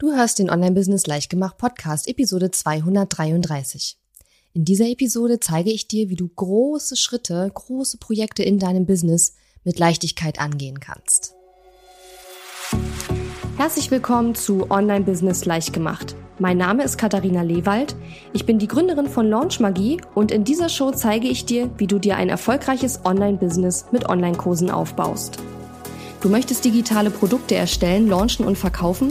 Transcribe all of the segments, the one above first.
Du hörst den Online-Business Leichtgemacht Podcast, Episode 233. In dieser Episode zeige ich dir, wie du große Schritte, große Projekte in deinem Business mit Leichtigkeit angehen kannst. Herzlich willkommen zu Online-Business Leichtgemacht. Mein Name ist Katharina Lewald. Ich bin die Gründerin von Launch Magie und in dieser Show zeige ich dir, wie du dir ein erfolgreiches Online-Business mit Online-Kursen aufbaust. Du möchtest digitale Produkte erstellen, launchen und verkaufen?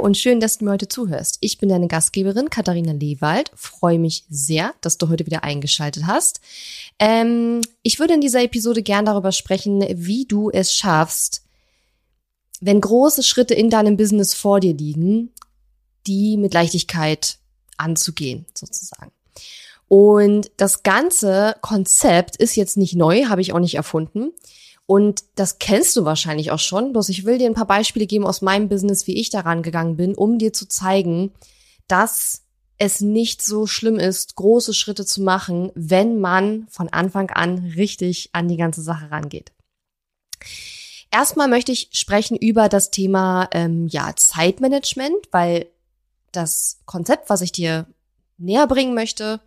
Und schön, dass du mir heute zuhörst. Ich bin deine Gastgeberin Katharina Lewald. Freue mich sehr, dass du heute wieder eingeschaltet hast. Ähm, ich würde in dieser Episode gern darüber sprechen, wie du es schaffst, wenn große Schritte in deinem Business vor dir liegen, die mit Leichtigkeit anzugehen, sozusagen. Und das ganze Konzept ist jetzt nicht neu, habe ich auch nicht erfunden. Und das kennst du wahrscheinlich auch schon. Bloß ich will dir ein paar Beispiele geben aus meinem Business, wie ich daran gegangen bin, um dir zu zeigen, dass es nicht so schlimm ist, große Schritte zu machen, wenn man von Anfang an richtig an die ganze Sache rangeht. Erstmal möchte ich sprechen über das Thema ähm, ja Zeitmanagement, weil das Konzept, was ich dir näher bringen möchte,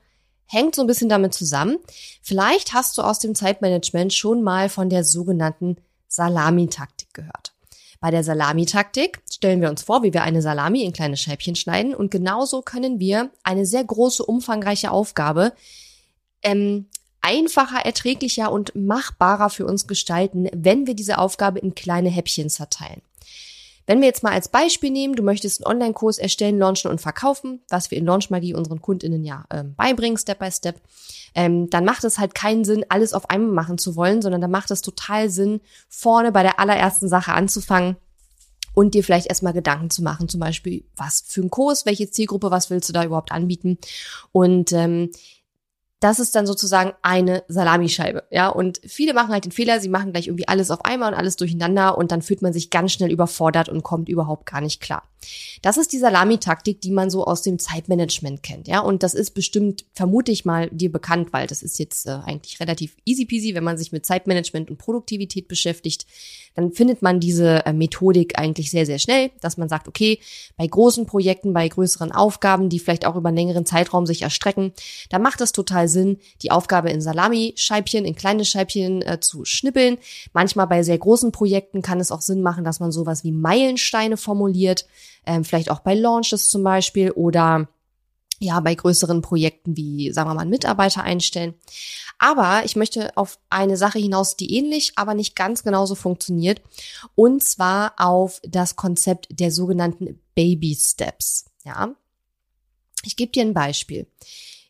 hängt so ein bisschen damit zusammen. Vielleicht hast du aus dem Zeitmanagement schon mal von der sogenannten Salami-Taktik gehört. Bei der Salami-Taktik stellen wir uns vor, wie wir eine Salami in kleine Scheibchen schneiden und genauso können wir eine sehr große, umfangreiche Aufgabe ähm, einfacher, erträglicher und machbarer für uns gestalten, wenn wir diese Aufgabe in kleine Häppchen zerteilen. Wenn wir jetzt mal als Beispiel nehmen, du möchtest einen Online-Kurs erstellen, launchen und verkaufen, was wir in Launch Magie unseren KundInnen ja ähm, beibringen, Step by Step, ähm, dann macht es halt keinen Sinn, alles auf einmal machen zu wollen, sondern da macht es total Sinn, vorne bei der allerersten Sache anzufangen und dir vielleicht erstmal Gedanken zu machen, zum Beispiel, was für ein Kurs, welche Zielgruppe, was willst du da überhaupt anbieten? Und ähm, das ist dann sozusagen eine Salamischeibe, ja. Und viele machen halt den Fehler, sie machen gleich irgendwie alles auf einmal und alles durcheinander und dann fühlt man sich ganz schnell überfordert und kommt überhaupt gar nicht klar. Das ist die Salamitaktik, die man so aus dem Zeitmanagement kennt, ja. Und das ist bestimmt, vermute ich mal, dir bekannt, weil das ist jetzt äh, eigentlich relativ easy peasy, wenn man sich mit Zeitmanagement und Produktivität beschäftigt dann findet man diese äh, Methodik eigentlich sehr, sehr schnell, dass man sagt, okay, bei großen Projekten, bei größeren Aufgaben, die vielleicht auch über einen längeren Zeitraum sich erstrecken, da macht es total Sinn, die Aufgabe in Salami-Scheibchen, in kleine Scheibchen äh, zu schnippeln. Manchmal bei sehr großen Projekten kann es auch Sinn machen, dass man sowas wie Meilensteine formuliert, ähm, vielleicht auch bei Launches zum Beispiel oder ja, bei größeren Projekten wie, sagen wir mal, Mitarbeiter einstellen. Aber ich möchte auf eine Sache hinaus, die ähnlich, aber nicht ganz genauso funktioniert. Und zwar auf das Konzept der sogenannten Baby Steps. Ja. Ich gebe dir ein Beispiel.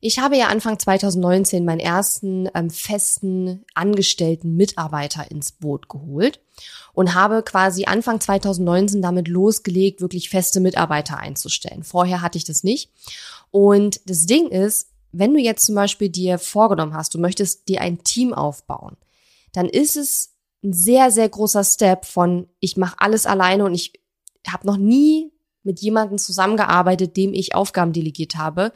Ich habe ja Anfang 2019 meinen ersten ähm, festen angestellten Mitarbeiter ins Boot geholt und habe quasi Anfang 2019 damit losgelegt, wirklich feste Mitarbeiter einzustellen. Vorher hatte ich das nicht. Und das Ding ist, wenn du jetzt zum Beispiel dir vorgenommen hast, du möchtest dir ein Team aufbauen, dann ist es ein sehr, sehr großer Step von, ich mache alles alleine und ich habe noch nie mit jemandem zusammengearbeitet, dem ich Aufgaben delegiert habe,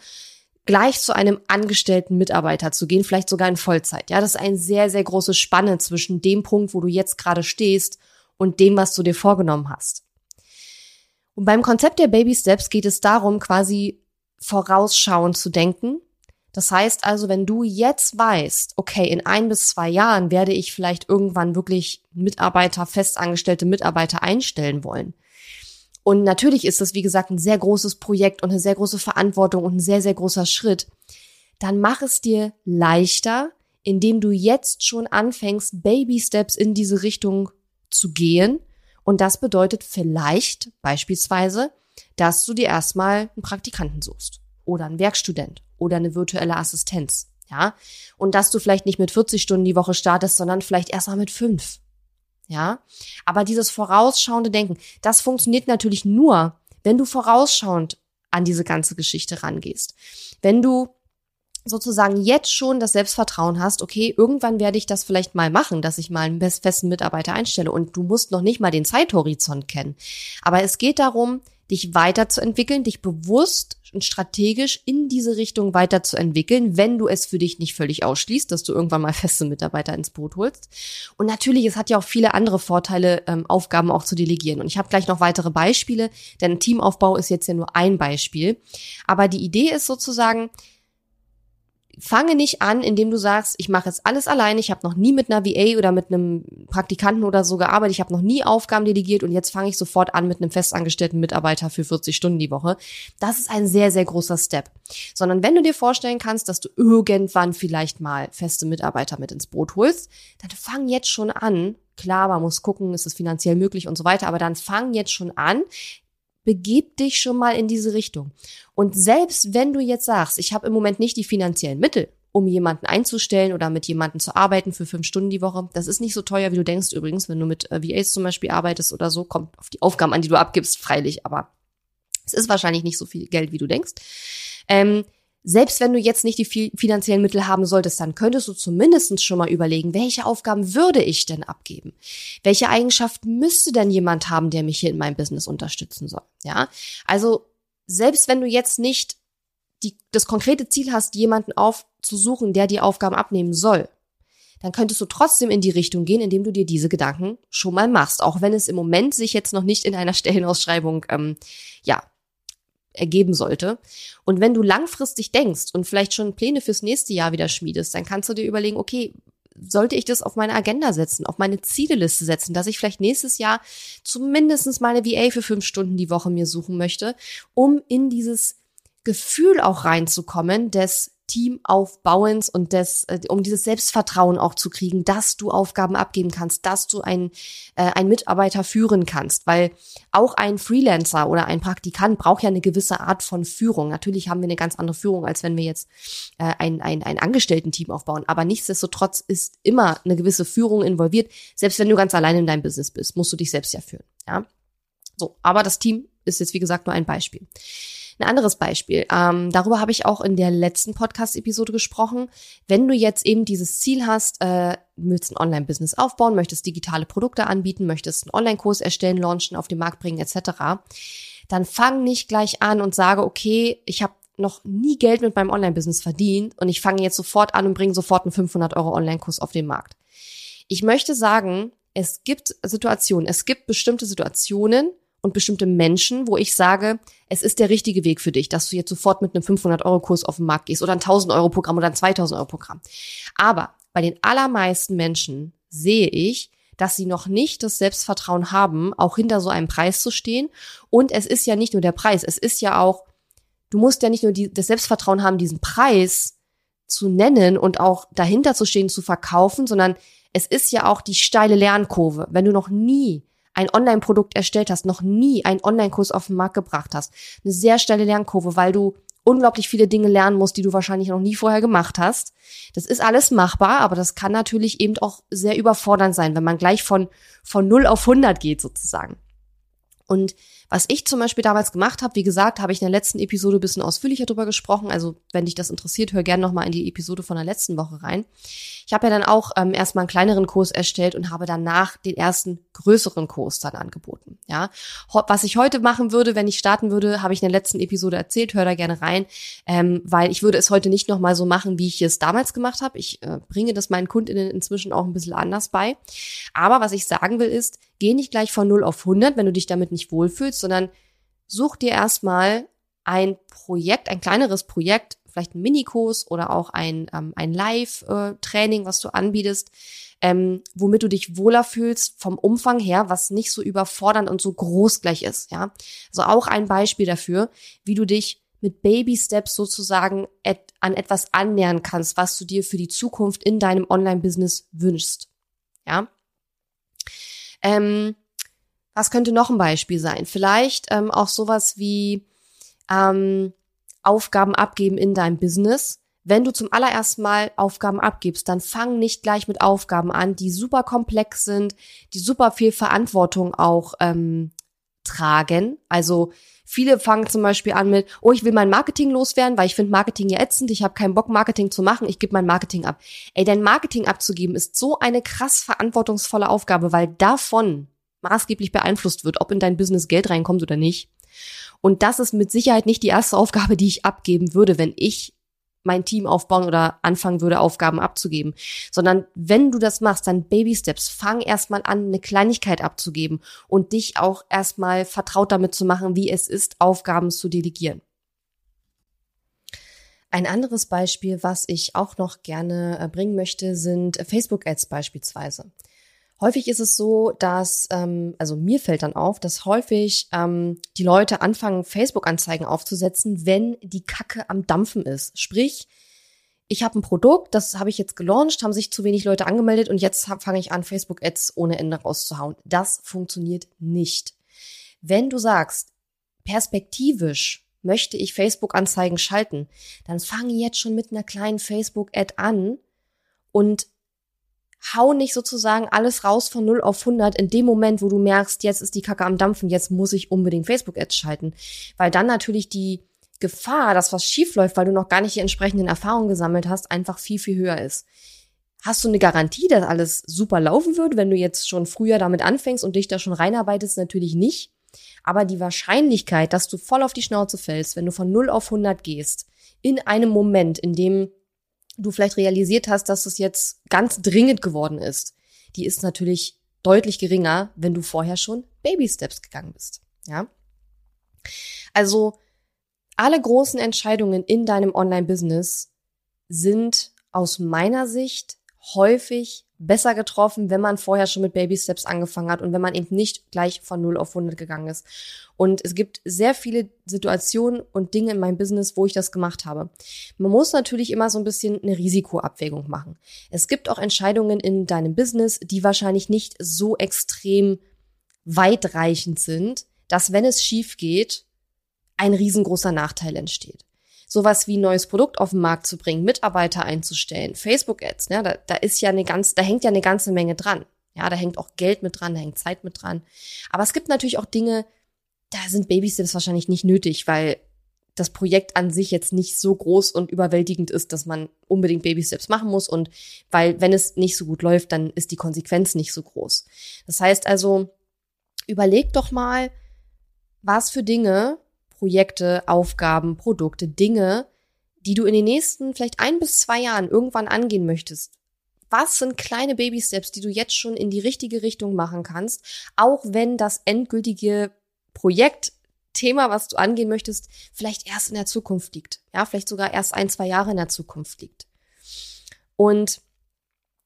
gleich zu einem angestellten Mitarbeiter zu gehen, vielleicht sogar in Vollzeit. Ja, das ist ein sehr, sehr große Spanne zwischen dem Punkt, wo du jetzt gerade stehst und dem, was du dir vorgenommen hast. Und beim Konzept der Baby Steps geht es darum, quasi vorausschauend zu denken. Das heißt also, wenn du jetzt weißt, okay, in ein bis zwei Jahren werde ich vielleicht irgendwann wirklich Mitarbeiter, festangestellte Mitarbeiter einstellen wollen. Und natürlich ist das, wie gesagt, ein sehr großes Projekt und eine sehr große Verantwortung und ein sehr, sehr großer Schritt. Dann mach es dir leichter, indem du jetzt schon anfängst, Baby Steps in diese Richtung zu gehen. Und das bedeutet vielleicht beispielsweise, dass du dir erstmal einen Praktikanten suchst oder einen Werkstudent oder eine virtuelle Assistenz. Ja, und dass du vielleicht nicht mit 40 Stunden die Woche startest, sondern vielleicht erstmal mit fünf. Ja, aber dieses vorausschauende Denken, das funktioniert natürlich nur, wenn du vorausschauend an diese ganze Geschichte rangehst. Wenn du sozusagen jetzt schon das Selbstvertrauen hast, okay, irgendwann werde ich das vielleicht mal machen, dass ich mal einen festen Mitarbeiter einstelle und du musst noch nicht mal den Zeithorizont kennen. Aber es geht darum, dich weiterzuentwickeln, dich bewusst und strategisch in diese Richtung weiterzuentwickeln, wenn du es für dich nicht völlig ausschließt, dass du irgendwann mal feste Mitarbeiter ins Boot holst. Und natürlich, es hat ja auch viele andere Vorteile, ähm, Aufgaben auch zu delegieren. Und ich habe gleich noch weitere Beispiele, denn Teamaufbau ist jetzt ja nur ein Beispiel. Aber die Idee ist sozusagen, fange nicht an, indem du sagst, ich mache jetzt alles alleine, ich habe noch nie mit einer VA oder mit einem Praktikanten oder so gearbeitet, ich habe noch nie Aufgaben delegiert und jetzt fange ich sofort an mit einem festangestellten Mitarbeiter für 40 Stunden die Woche. Das ist ein sehr, sehr großer Step. Sondern wenn du dir vorstellen kannst, dass du irgendwann vielleicht mal feste Mitarbeiter mit ins Boot holst, dann fang jetzt schon an, Klar, man muss gucken, ist es finanziell möglich und so weiter, aber dann fang jetzt schon an, begib dich schon mal in diese Richtung. Und selbst wenn du jetzt sagst, ich habe im Moment nicht die finanziellen Mittel, um jemanden einzustellen oder mit jemandem zu arbeiten für fünf Stunden die Woche. Das ist nicht so teuer, wie du denkst übrigens, wenn du mit äh, VAs zum Beispiel arbeitest oder so, kommt auf die Aufgaben an, die du abgibst, freilich, aber es ist wahrscheinlich nicht so viel Geld, wie du denkst. Ähm, selbst wenn du jetzt nicht die finanziellen Mittel haben solltest, dann könntest du zumindest schon mal überlegen, welche Aufgaben würde ich denn abgeben? Welche Eigenschaften müsste denn jemand haben, der mich hier in meinem Business unterstützen soll? Ja, also selbst wenn du jetzt nicht die, das konkrete Ziel hast, jemanden aufzusuchen, der die Aufgaben abnehmen soll, dann könntest du trotzdem in die Richtung gehen, indem du dir diese Gedanken schon mal machst, auch wenn es im Moment sich jetzt noch nicht in einer Stellenausschreibung ähm, ja ergeben sollte. Und wenn du langfristig denkst und vielleicht schon Pläne fürs nächste Jahr wieder schmiedest, dann kannst du dir überlegen, okay, sollte ich das auf meine Agenda setzen, auf meine Zieleliste setzen, dass ich vielleicht nächstes Jahr zumindestens meine VA für fünf Stunden die Woche mir suchen möchte, um in dieses Gefühl auch reinzukommen des Teamaufbauens und des, äh, um dieses Selbstvertrauen auch zu kriegen, dass du Aufgaben abgeben kannst, dass du ein, äh, ein Mitarbeiter führen kannst, weil auch ein Freelancer oder ein Praktikant braucht ja eine gewisse Art von Führung. Natürlich haben wir eine ganz andere Führung, als wenn wir jetzt äh, ein, ein, ein Angestellten-Team aufbauen, aber nichtsdestotrotz ist immer eine gewisse Führung involviert. Selbst wenn du ganz allein in deinem Business bist, musst du dich selbst ja führen, ja. So, aber das Team ist jetzt wie gesagt nur ein Beispiel. Ein anderes Beispiel, ähm, darüber habe ich auch in der letzten Podcast-Episode gesprochen. Wenn du jetzt eben dieses Ziel hast, äh, willst ein Online-Business aufbauen, möchtest digitale Produkte anbieten, möchtest einen Online-Kurs erstellen, launchen, auf den Markt bringen etc., dann fang nicht gleich an und sage, okay, ich habe noch nie Geld mit meinem Online-Business verdient und ich fange jetzt sofort an und bringe sofort einen 500 Euro Online-Kurs auf den Markt. Ich möchte sagen, es gibt Situationen, es gibt bestimmte Situationen, und bestimmte Menschen, wo ich sage, es ist der richtige Weg für dich, dass du jetzt sofort mit einem 500-Euro-Kurs auf den Markt gehst oder ein 1000-Euro-Programm oder ein 2000-Euro-Programm. Aber bei den allermeisten Menschen sehe ich, dass sie noch nicht das Selbstvertrauen haben, auch hinter so einem Preis zu stehen. Und es ist ja nicht nur der Preis, es ist ja auch, du musst ja nicht nur die, das Selbstvertrauen haben, diesen Preis zu nennen und auch dahinter zu stehen, zu verkaufen, sondern es ist ja auch die steile Lernkurve. Wenn du noch nie ein Online-Produkt erstellt hast, noch nie einen Online-Kurs auf den Markt gebracht hast, eine sehr steile Lernkurve, weil du unglaublich viele Dinge lernen musst, die du wahrscheinlich noch nie vorher gemacht hast. Das ist alles machbar, aber das kann natürlich eben auch sehr überfordernd sein, wenn man gleich von, von 0 auf 100 geht sozusagen. Und was ich zum Beispiel damals gemacht habe, wie gesagt, habe ich in der letzten Episode ein bisschen ausführlicher drüber gesprochen. Also wenn dich das interessiert, hör gerne nochmal in die Episode von der letzten Woche rein. Ich habe ja dann auch ähm, erstmal einen kleineren Kurs erstellt und habe danach den ersten größeren Kurs dann angeboten. Ja, was ich heute machen würde, wenn ich starten würde, habe ich in der letzten Episode erzählt. Hör da gerne rein, ähm, weil ich würde es heute nicht nochmal so machen, wie ich es damals gemacht habe. Ich äh, bringe das meinen Kundinnen inzwischen auch ein bisschen anders bei. Aber was ich sagen will ist, geh nicht gleich von 0 auf 100, wenn du dich damit nicht wohlfühlst, sondern such dir erstmal ein Projekt, ein kleineres Projekt, vielleicht ein Minikurs oder auch ein, ähm, ein Live-Training, was du anbietest, ähm, womit du dich wohler fühlst vom Umfang her, was nicht so überfordernd und so groß gleich ist, ja. Also auch ein Beispiel dafür, wie du dich mit Baby Steps sozusagen et an etwas annähern kannst, was du dir für die Zukunft in deinem Online-Business wünschst, ja. Ähm, was könnte noch ein Beispiel sein? Vielleicht ähm, auch sowas wie ähm, Aufgaben abgeben in deinem Business. Wenn du zum allerersten Mal Aufgaben abgibst, dann fang nicht gleich mit Aufgaben an, die super komplex sind, die super viel Verantwortung auch ähm, tragen. Also viele fangen zum Beispiel an mit, oh, ich will mein Marketing loswerden, weil ich finde Marketing ja ätzend, ich habe keinen Bock, Marketing zu machen, ich gebe mein Marketing ab. Ey, dein Marketing abzugeben ist so eine krass verantwortungsvolle Aufgabe, weil davon maßgeblich beeinflusst wird, ob in dein Business Geld reinkommt oder nicht. Und das ist mit Sicherheit nicht die erste Aufgabe, die ich abgeben würde, wenn ich mein Team aufbauen oder anfangen würde, Aufgaben abzugeben. Sondern wenn du das machst, dann Baby Steps. Fang erstmal an, eine Kleinigkeit abzugeben und dich auch erstmal vertraut damit zu machen, wie es ist, Aufgaben zu delegieren. Ein anderes Beispiel, was ich auch noch gerne äh, bringen möchte, sind Facebook-Ads beispielsweise. Häufig ist es so, dass, ähm, also mir fällt dann auf, dass häufig ähm, die Leute anfangen, Facebook-Anzeigen aufzusetzen, wenn die Kacke am Dampfen ist. Sprich, ich habe ein Produkt, das habe ich jetzt gelauncht, haben sich zu wenig Leute angemeldet und jetzt fange ich an, Facebook-Ads ohne Ende rauszuhauen. Das funktioniert nicht. Wenn du sagst, perspektivisch möchte ich Facebook-Anzeigen schalten, dann fange jetzt schon mit einer kleinen Facebook-Ad an und hau nicht sozusagen alles raus von 0 auf 100 in dem Moment, wo du merkst, jetzt ist die Kacke am Dampfen, jetzt muss ich unbedingt Facebook-Ads schalten. Weil dann natürlich die Gefahr, dass was schief läuft, weil du noch gar nicht die entsprechenden Erfahrungen gesammelt hast, einfach viel, viel höher ist. Hast du eine Garantie, dass alles super laufen wird, wenn du jetzt schon früher damit anfängst und dich da schon reinarbeitest? Natürlich nicht. Aber die Wahrscheinlichkeit, dass du voll auf die Schnauze fällst, wenn du von 0 auf 100 gehst, in einem Moment, in dem du vielleicht realisiert hast, dass es jetzt ganz dringend geworden ist, die ist natürlich deutlich geringer, wenn du vorher schon Baby Steps gegangen bist. Ja. Also, alle großen Entscheidungen in deinem Online-Business sind aus meiner Sicht häufig besser getroffen, wenn man vorher schon mit Baby Steps angefangen hat und wenn man eben nicht gleich von 0 auf 100 gegangen ist. Und es gibt sehr viele Situationen und Dinge in meinem Business, wo ich das gemacht habe. Man muss natürlich immer so ein bisschen eine Risikoabwägung machen. Es gibt auch Entscheidungen in deinem Business, die wahrscheinlich nicht so extrem weitreichend sind, dass wenn es schief geht, ein riesengroßer Nachteil entsteht sowas wie ein neues Produkt auf den Markt zu bringen, Mitarbeiter einzustellen, Facebook-Ads, ne, da, da ist ja eine ganz, da hängt ja eine ganze Menge dran. Ja, da hängt auch Geld mit dran, da hängt Zeit mit dran. Aber es gibt natürlich auch Dinge, da sind Babysteps wahrscheinlich nicht nötig, weil das Projekt an sich jetzt nicht so groß und überwältigend ist, dass man unbedingt Babysteps machen muss und weil wenn es nicht so gut läuft, dann ist die Konsequenz nicht so groß. Das heißt also, überleg doch mal, was für Dinge Projekte, Aufgaben, Produkte, Dinge, die du in den nächsten vielleicht ein bis zwei Jahren irgendwann angehen möchtest. Was sind kleine Baby-Steps, die du jetzt schon in die richtige Richtung machen kannst, auch wenn das endgültige Projekt, Thema, was du angehen möchtest, vielleicht erst in der Zukunft liegt. Ja, vielleicht sogar erst ein, zwei Jahre in der Zukunft liegt. Und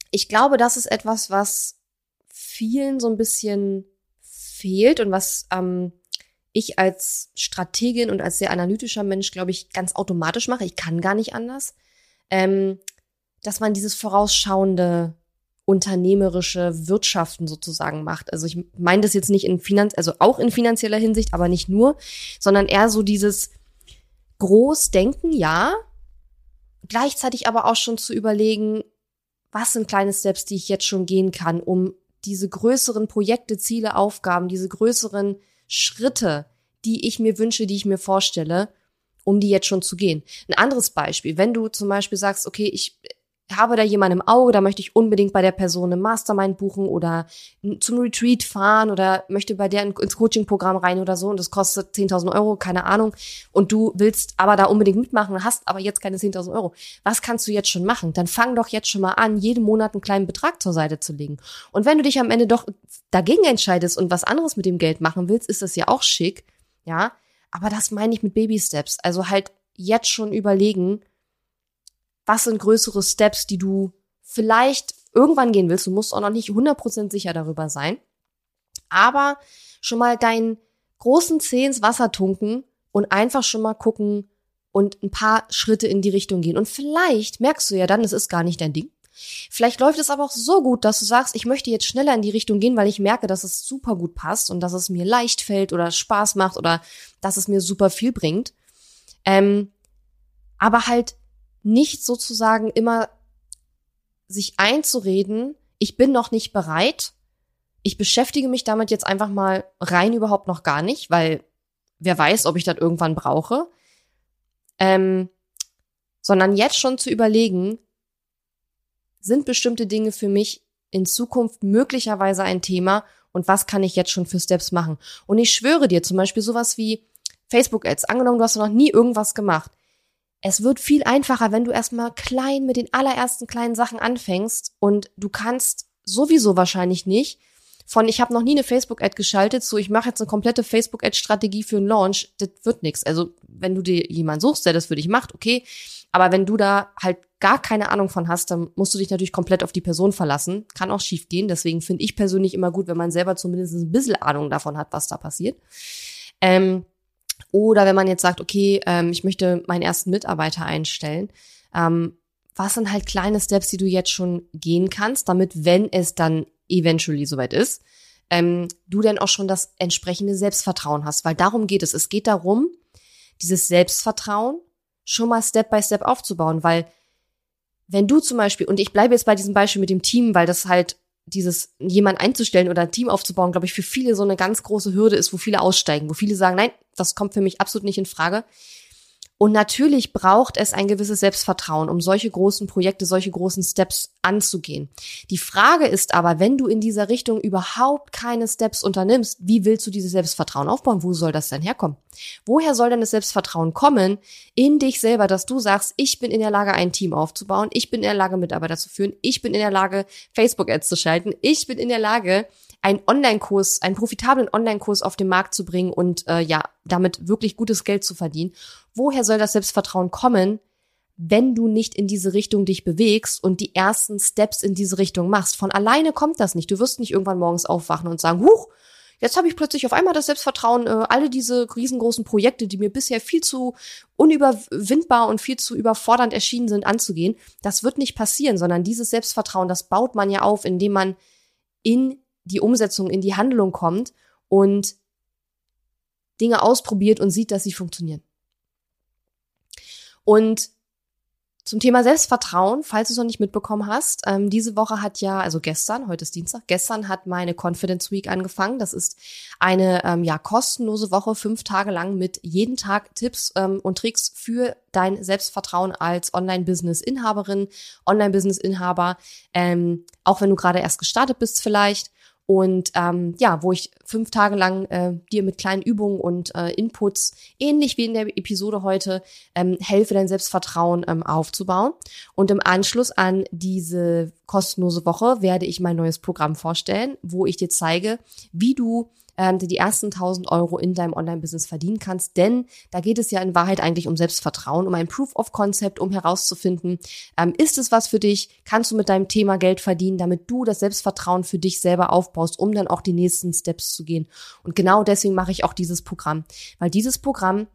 ich glaube, das ist etwas, was vielen so ein bisschen fehlt und was ähm, ich als Strategin und als sehr analytischer Mensch, glaube ich, ganz automatisch mache. Ich kann gar nicht anders. Ähm, dass man dieses vorausschauende unternehmerische Wirtschaften sozusagen macht. Also ich meine das jetzt nicht in Finanz, also auch in finanzieller Hinsicht, aber nicht nur, sondern eher so dieses Großdenken, ja, gleichzeitig aber auch schon zu überlegen, was sind kleine Steps, die ich jetzt schon gehen kann, um diese größeren Projekte, Ziele, Aufgaben, diese größeren Schritte, die ich mir wünsche, die ich mir vorstelle, um die jetzt schon zu gehen. Ein anderes Beispiel, wenn du zum Beispiel sagst, okay, ich habe da jemanden im Auge, da möchte ich unbedingt bei der Person eine Mastermind buchen oder zum Retreat fahren oder möchte bei der ins Coaching-Programm rein oder so und das kostet 10.000 Euro, keine Ahnung. Und du willst aber da unbedingt mitmachen, hast aber jetzt keine 10.000 Euro. Was kannst du jetzt schon machen? Dann fang doch jetzt schon mal an, jeden Monat einen kleinen Betrag zur Seite zu legen. Und wenn du dich am Ende doch dagegen entscheidest und was anderes mit dem Geld machen willst, ist das ja auch schick, ja. Aber das meine ich mit Baby Steps. Also halt jetzt schon überlegen, was sind größere Steps, die du vielleicht irgendwann gehen willst. Du musst auch noch nicht 100% sicher darüber sein. Aber schon mal deinen großen Zeh ins Wasser tunken und einfach schon mal gucken und ein paar Schritte in die Richtung gehen. Und vielleicht merkst du ja dann, es ist gar nicht dein Ding. Vielleicht läuft es aber auch so gut, dass du sagst, ich möchte jetzt schneller in die Richtung gehen, weil ich merke, dass es super gut passt und dass es mir leicht fällt oder Spaß macht oder dass es mir super viel bringt. Ähm, aber halt nicht sozusagen immer sich einzureden, ich bin noch nicht bereit, ich beschäftige mich damit jetzt einfach mal rein überhaupt noch gar nicht, weil wer weiß, ob ich das irgendwann brauche. Ähm, sondern jetzt schon zu überlegen, sind bestimmte Dinge für mich in Zukunft möglicherweise ein Thema und was kann ich jetzt schon für Steps machen? Und ich schwöre dir, zum Beispiel sowas wie Facebook-Ads, angenommen, du hast noch nie irgendwas gemacht. Es wird viel einfacher, wenn du erstmal klein mit den allerersten kleinen Sachen anfängst und du kannst sowieso wahrscheinlich nicht von ich habe noch nie eine Facebook-Ad geschaltet, so ich mache jetzt eine komplette Facebook-Ad-Strategie für einen Launch, das wird nix. Also wenn du dir jemanden suchst, der das für dich macht, okay. Aber wenn du da halt gar keine Ahnung von hast, dann musst du dich natürlich komplett auf die Person verlassen. Kann auch schief gehen. Deswegen finde ich persönlich immer gut, wenn man selber zumindest ein bisschen Ahnung davon hat, was da passiert. Ähm, oder wenn man jetzt sagt, okay, ähm, ich möchte meinen ersten Mitarbeiter einstellen. Ähm, was sind halt kleine Steps, die du jetzt schon gehen kannst, damit, wenn es dann eventually soweit ist, ähm, du dann auch schon das entsprechende Selbstvertrauen hast. Weil darum geht es. Es geht darum, dieses Selbstvertrauen schon mal Step by Step aufzubauen. Weil wenn du zum Beispiel, und ich bleibe jetzt bei diesem Beispiel mit dem Team, weil das halt dieses jemand einzustellen oder ein Team aufzubauen, glaube ich, für viele so eine ganz große Hürde ist, wo viele aussteigen, wo viele sagen, nein, das kommt für mich absolut nicht in Frage. Und natürlich braucht es ein gewisses Selbstvertrauen, um solche großen Projekte, solche großen Steps anzugehen. Die Frage ist aber, wenn du in dieser Richtung überhaupt keine Steps unternimmst, wie willst du dieses Selbstvertrauen aufbauen? Wo soll das denn herkommen? Woher soll denn das Selbstvertrauen kommen in dich selber, dass du sagst, ich bin in der Lage, ein Team aufzubauen, ich bin in der Lage, Mitarbeiter zu führen, ich bin in der Lage, Facebook-Ads zu schalten, ich bin in der Lage, einen Online-Kurs, einen profitablen Online-Kurs auf den Markt zu bringen und äh, ja, damit wirklich gutes Geld zu verdienen. Woher soll das Selbstvertrauen kommen, wenn du nicht in diese Richtung dich bewegst und die ersten Steps in diese Richtung machst? Von alleine kommt das nicht. Du wirst nicht irgendwann morgens aufwachen und sagen, huch, jetzt habe ich plötzlich auf einmal das Selbstvertrauen, äh, alle diese riesengroßen Projekte, die mir bisher viel zu unüberwindbar und viel zu überfordernd erschienen sind, anzugehen. Das wird nicht passieren, sondern dieses Selbstvertrauen, das baut man ja auf, indem man in die Umsetzung in die Handlung kommt und Dinge ausprobiert und sieht, dass sie funktionieren. Und zum Thema Selbstvertrauen, falls du es noch nicht mitbekommen hast, ähm, diese Woche hat ja, also gestern, heute ist Dienstag, gestern hat meine Confidence Week angefangen. Das ist eine ähm, ja kostenlose Woche, fünf Tage lang mit jeden Tag Tipps ähm, und Tricks für dein Selbstvertrauen als Online-Business-Inhaberin, Online-Business-Inhaber, ähm, auch wenn du gerade erst gestartet bist vielleicht und ähm, ja, wo ich fünf Tage lang äh, dir mit kleinen Übungen und äh, Inputs, ähnlich wie in der Episode heute, ähm, helfe, dein Selbstvertrauen ähm, aufzubauen. Und im Anschluss an diese kostenlose Woche werde ich mein neues Programm vorstellen, wo ich dir zeige, wie du ähm, die ersten 1000 Euro in deinem Online-Business verdienen kannst. Denn da geht es ja in Wahrheit eigentlich um Selbstvertrauen, um ein Proof of Concept, um herauszufinden, ähm, ist es was für dich? Kannst du mit deinem Thema Geld verdienen, damit du das Selbstvertrauen für dich selber aufbaust, um dann auch die nächsten Steps zu gehen. Und genau deswegen mache ich auch dieses Programm, weil dieses Programm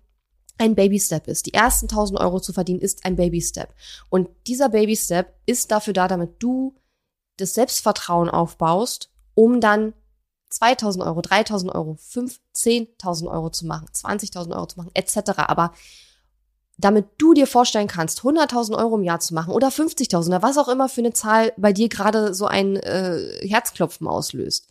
ein Baby Step ist. Die ersten 1000 Euro zu verdienen ist ein Baby Step. Und dieser Baby Step ist dafür da, damit du das Selbstvertrauen aufbaust, um dann 2000 Euro, 3000 Euro, 5, 10.000 Euro zu machen, 20.000 Euro zu machen, etc. Aber damit du dir vorstellen kannst, 100.000 Euro im Jahr zu machen oder 50.000 oder was auch immer für eine Zahl bei dir gerade so ein äh, Herzklopfen auslöst,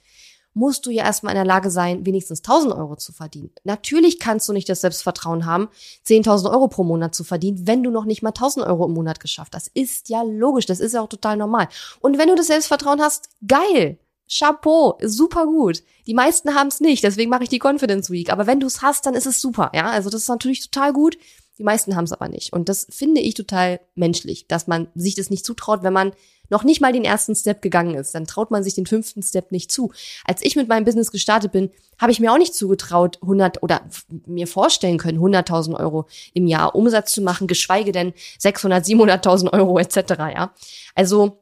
musst du ja erstmal in der Lage sein, wenigstens 1.000 Euro zu verdienen. Natürlich kannst du nicht das Selbstvertrauen haben, 10.000 Euro pro Monat zu verdienen, wenn du noch nicht mal 1.000 Euro im Monat geschafft hast. Das ist ja logisch, das ist ja auch total normal. Und wenn du das Selbstvertrauen hast, geil. Chapeau, super gut. Die meisten haben es nicht, deswegen mache ich die Confidence Week. Aber wenn du es hast, dann ist es super. Ja, also das ist natürlich total gut. Die meisten haben es aber nicht. Und das finde ich total menschlich, dass man sich das nicht zutraut, wenn man noch nicht mal den ersten Step gegangen ist. Dann traut man sich den fünften Step nicht zu. Als ich mit meinem Business gestartet bin, habe ich mir auch nicht zugetraut, 100 oder mir vorstellen können, 100.000 Euro im Jahr Umsatz zu machen, geschweige denn 600, 700.000 Euro etc. Ja, also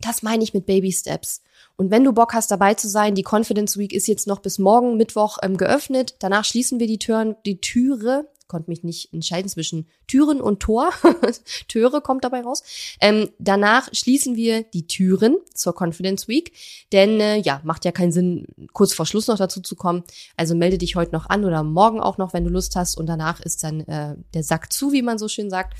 das meine ich mit Baby Steps. Und wenn du Bock hast, dabei zu sein, die Confidence Week ist jetzt noch bis morgen Mittwoch ähm, geöffnet. Danach schließen wir die Türen, die Türe. Konnte mich nicht entscheiden zwischen Türen und Tor. Türe kommt dabei raus. Ähm, danach schließen wir die Türen zur Confidence Week. Denn äh, ja, macht ja keinen Sinn, kurz vor Schluss noch dazu zu kommen. Also melde dich heute noch an oder morgen auch noch, wenn du Lust hast. Und danach ist dann äh, der Sack zu, wie man so schön sagt.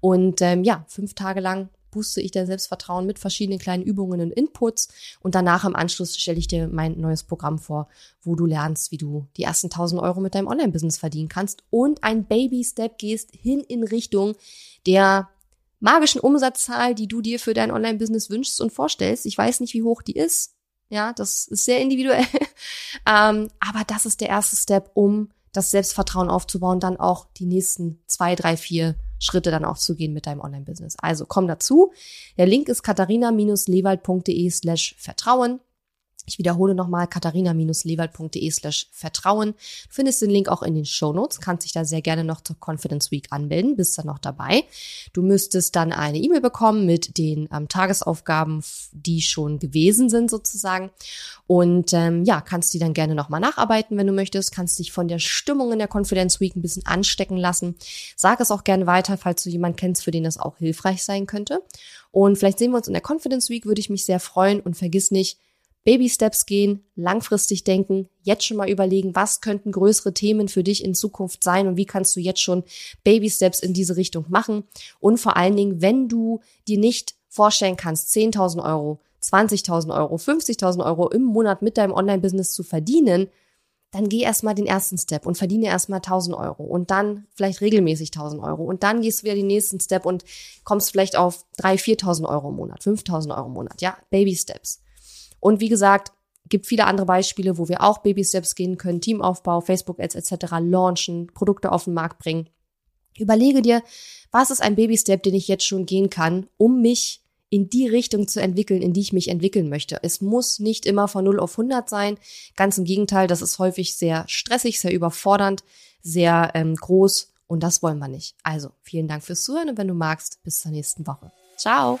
Und ähm, ja, fünf Tage lang booste ich dein Selbstvertrauen mit verschiedenen kleinen Übungen und Inputs. Und danach im Anschluss stelle ich dir mein neues Programm vor, wo du lernst, wie du die ersten 1000 Euro mit deinem Online-Business verdienen kannst und ein Baby-Step gehst hin in Richtung der magischen Umsatzzahl, die du dir für dein Online-Business wünschst und vorstellst. Ich weiß nicht, wie hoch die ist. Ja, das ist sehr individuell. ähm, aber das ist der erste Step, um das Selbstvertrauen aufzubauen, dann auch die nächsten zwei, drei, vier Schritte dann auch zu gehen mit deinem Online-Business. Also komm dazu. Der Link ist katharina-lewald.de slash Vertrauen. Ich wiederhole nochmal katharina-lewald.de slash Vertrauen. Du findest den Link auch in den Show Notes, kannst dich da sehr gerne noch zur Confidence Week anmelden, bist dann noch dabei. Du müsstest dann eine E-Mail bekommen mit den ähm, Tagesaufgaben, die schon gewesen sind sozusagen. Und ähm, ja, kannst die dann gerne nochmal nacharbeiten, wenn du möchtest. Kannst dich von der Stimmung in der Confidence Week ein bisschen anstecken lassen. Sag es auch gerne weiter, falls du jemanden kennst, für den das auch hilfreich sein könnte. Und vielleicht sehen wir uns in der Confidence Week, würde ich mich sehr freuen. Und vergiss nicht, Baby Steps gehen, langfristig denken, jetzt schon mal überlegen, was könnten größere Themen für dich in Zukunft sein und wie kannst du jetzt schon Baby Steps in diese Richtung machen. Und vor allen Dingen, wenn du dir nicht vorstellen kannst, 10.000 Euro, 20.000 Euro, 50.000 Euro im Monat mit deinem Online-Business zu verdienen, dann geh erstmal den ersten Step und verdiene erstmal 1000 Euro und dann vielleicht regelmäßig 1000 Euro und dann gehst du wieder den nächsten Step und kommst vielleicht auf 3.000, 4.000 Euro im Monat, 5.000 Euro im Monat. Ja, Baby Steps. Und wie gesagt, gibt viele andere Beispiele, wo wir auch Baby Steps gehen können, Teamaufbau, Facebook Ads etc. launchen, Produkte auf den Markt bringen. Überlege dir, was ist ein Baby Step, den ich jetzt schon gehen kann, um mich in die Richtung zu entwickeln, in die ich mich entwickeln möchte. Es muss nicht immer von 0 auf 100 sein. Ganz im Gegenteil, das ist häufig sehr stressig, sehr überfordernd, sehr ähm, groß und das wollen wir nicht. Also, vielen Dank fürs Zuhören und wenn du magst, bis zur nächsten Woche. Ciao!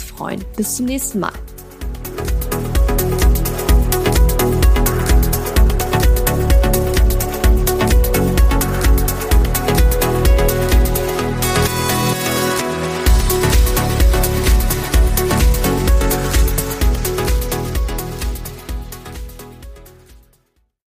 freuen. Bis zum nächsten Mal.